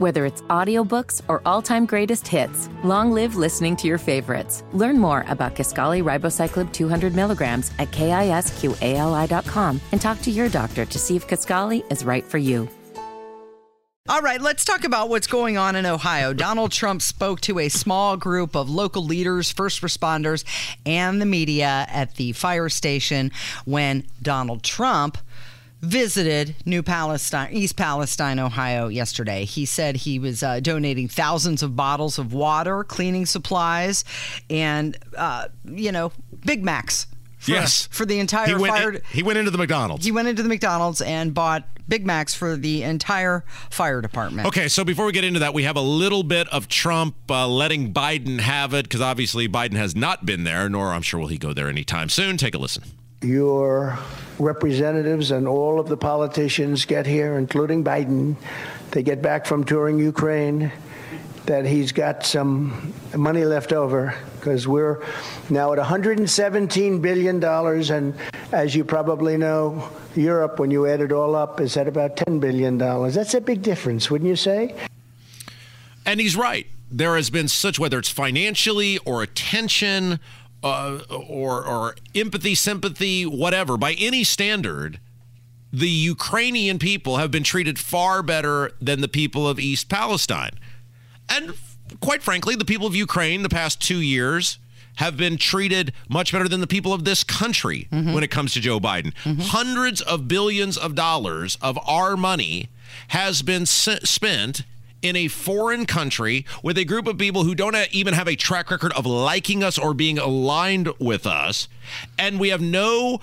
Whether it's audiobooks or all-time greatest hits, long live listening to your favorites. Learn more about Kisqali Ribociclib 200 milligrams at kisqali.com and talk to your doctor to see if Kaskali is right for you. All right, let's talk about what's going on in Ohio. Donald Trump spoke to a small group of local leaders, first responders, and the media at the fire station when Donald Trump visited New Palestine, East Palestine, Ohio yesterday. He said he was uh, donating thousands of bottles of water, cleaning supplies, and, uh, you know, Big Macs. For, Yes. For the entire He went, fire. he went into the McDonald's. he went into the McDonald's and bought Big Macs for the entire fire department. Okay, so before we get into that, we have a little bit of Trump uh, letting Biden have it because obviously Biden has not been there, nor I'm sure will he go there anytime soon. Take a listen. Your representatives and all of the politicians get here, including Biden. They get back from touring Ukraine, that he's got some money left over because we're now at $117 billion. And as you probably know, Europe, when you add it all up, is at about $10 billion. That's a big difference, wouldn't you say? And he's right. There has been such, whether it's financially or attention uh, or, or empathy, sympathy, whatever, by any standard, the Ukrainian people have been treated far better than the people of East Palestine. And quite frankly, the people of Ukraine the past two years have been treated much better than the people of this country when it comes to Joe Biden. Hundreds of billions of dollars of our money has been s- spent in a foreign country with a group of people who don't even have a track record of liking us or being aligned with us. And we have no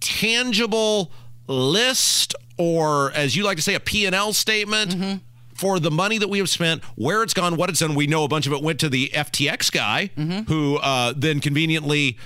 tangible list or as you like to say a P&L statement for the money that we have spent, where it's gone, what it's done. We know a bunch of it went to the FTX guy who uh, then conveniently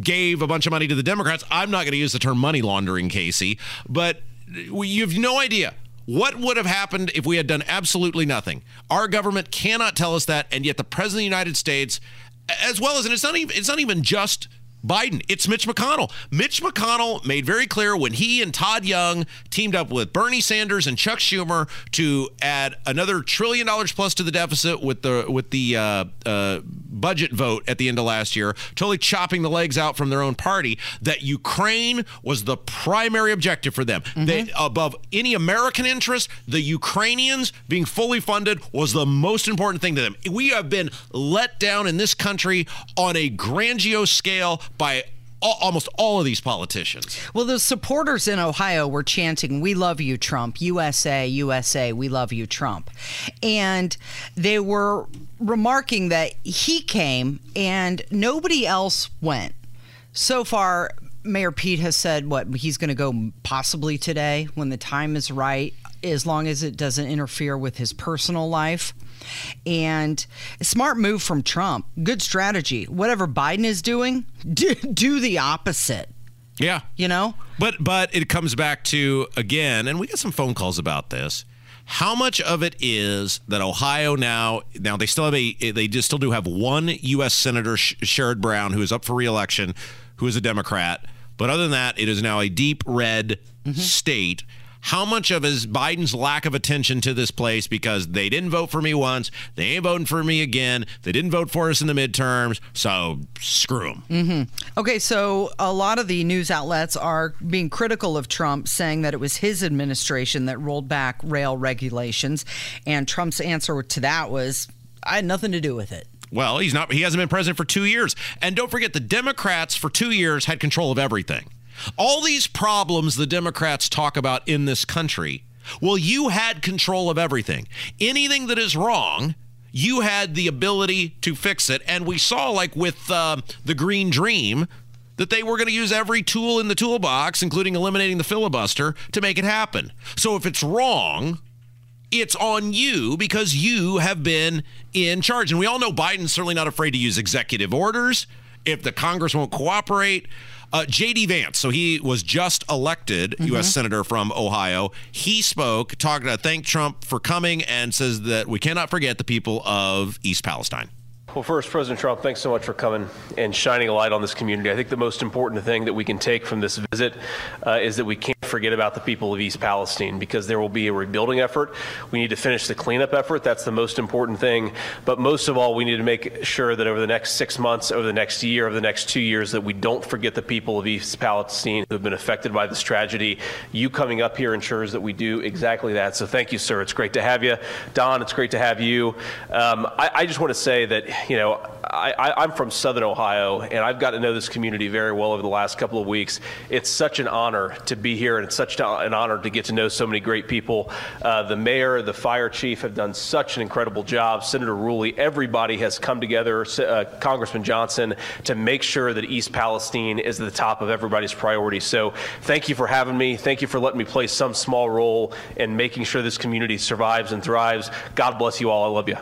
gave a bunch of money to the Democrats. I'm not going to use the term money laundering, Casey, but you have no idea what would have happened if we had done absolutely nothing. Our government cannot tell us that, and yet the president of the United States, as well as, and it's not even, it's not even just Biden. It's Mitch McConnell. Mitch McConnell made very clear when he and Todd Young teamed up with Bernie Sanders and Chuck Schumer to add another trillion dollars plus to the deficit with the with the uh, uh, budget vote at the end of last year, totally chopping the legs out from their own party. That Ukraine was the primary objective for them. They above any American interest, the Ukrainians being fully funded was the most important thing to them. We have been let down in this country on a grandiose scale by almost all of these politicians. Well, the supporters in Ohio were chanting, We love you, Trump. USA, USA, we love you, Trump. And they were remarking that he came and nobody else went. So far, Mayor Pete has said what he's going to go possibly today when the time is right, as long as it doesn't interfere with his personal life. And smart move from Trump. Good strategy. Whatever Biden is doing, do, do the opposite. Yeah. You know? But but it comes back to again, and we got some phone calls about this. How much of it is that Ohio now? Now they still have a they just still do have one U.S. senator Sh- Sherrod Brown who is up for reelection, who is a Democrat. But other than that, it is now a deep red mm-hmm. state. How much of is Biden's lack of attention to this place because they didn't vote for me once, they ain't voting for me again, they didn't vote for us in the midterms, so screw them. Mm-hmm. Okay, so a lot of the news outlets are being critical of Trump, saying that it was his administration that rolled back rail regulations. And Trump's answer to that was, I had nothing to do with it. Well, he's not. He hasn't been president for two years. And don't forget, the Democrats for two years had control of everything. All these problems the Democrats talk about in this country. Well, you had control of everything. Anything that is wrong, you had the ability to fix it. And we saw, like with uh, the Green Dream, that they were going to use every tool in the toolbox, including eliminating the filibuster, to make it happen. So if it's wrong, it's on you because you have been in charge. And we all know Biden's certainly not afraid to use executive orders if the Congress won't cooperate. Uh, J.D. Vance, so he was just elected U.S. Senator from Ohio. He spoke, talked to thank Trump for coming, and says that we cannot forget the people of East Palestine. Well, first, President Trump, thanks so much for coming and shining a light on this community. I think the most important thing that we can take from this visit uh, is that we can't forget about the people of East Palestine because there will be a rebuilding effort. We need to finish the cleanup effort. That's the most important thing. But most of all, we need to make sure that over the next six months, over the next year, over the next two years, that we don't forget the people of East Palestine who have been affected by this tragedy. You coming up here ensures that we do exactly that. So thank you, sir. It's great to have you. Don, it's great to have you. Um, I, I, just want to say that, you know, I, am from Southern Ohio, and I've got to know this community very well over the last couple of weeks. It's such an honor to be here, and it's such an honor to get to know so many great people. Uh, the mayor, the fire chief have done such an incredible job. Senator Rulli, everybody has come together, uh, Congressman Johnson, to make sure that East Palestine is at the top of everybody's priorities. So thank you for having me. Thank you for letting me play some small role in making sure this community survives and thrives. God bless you all. I love you.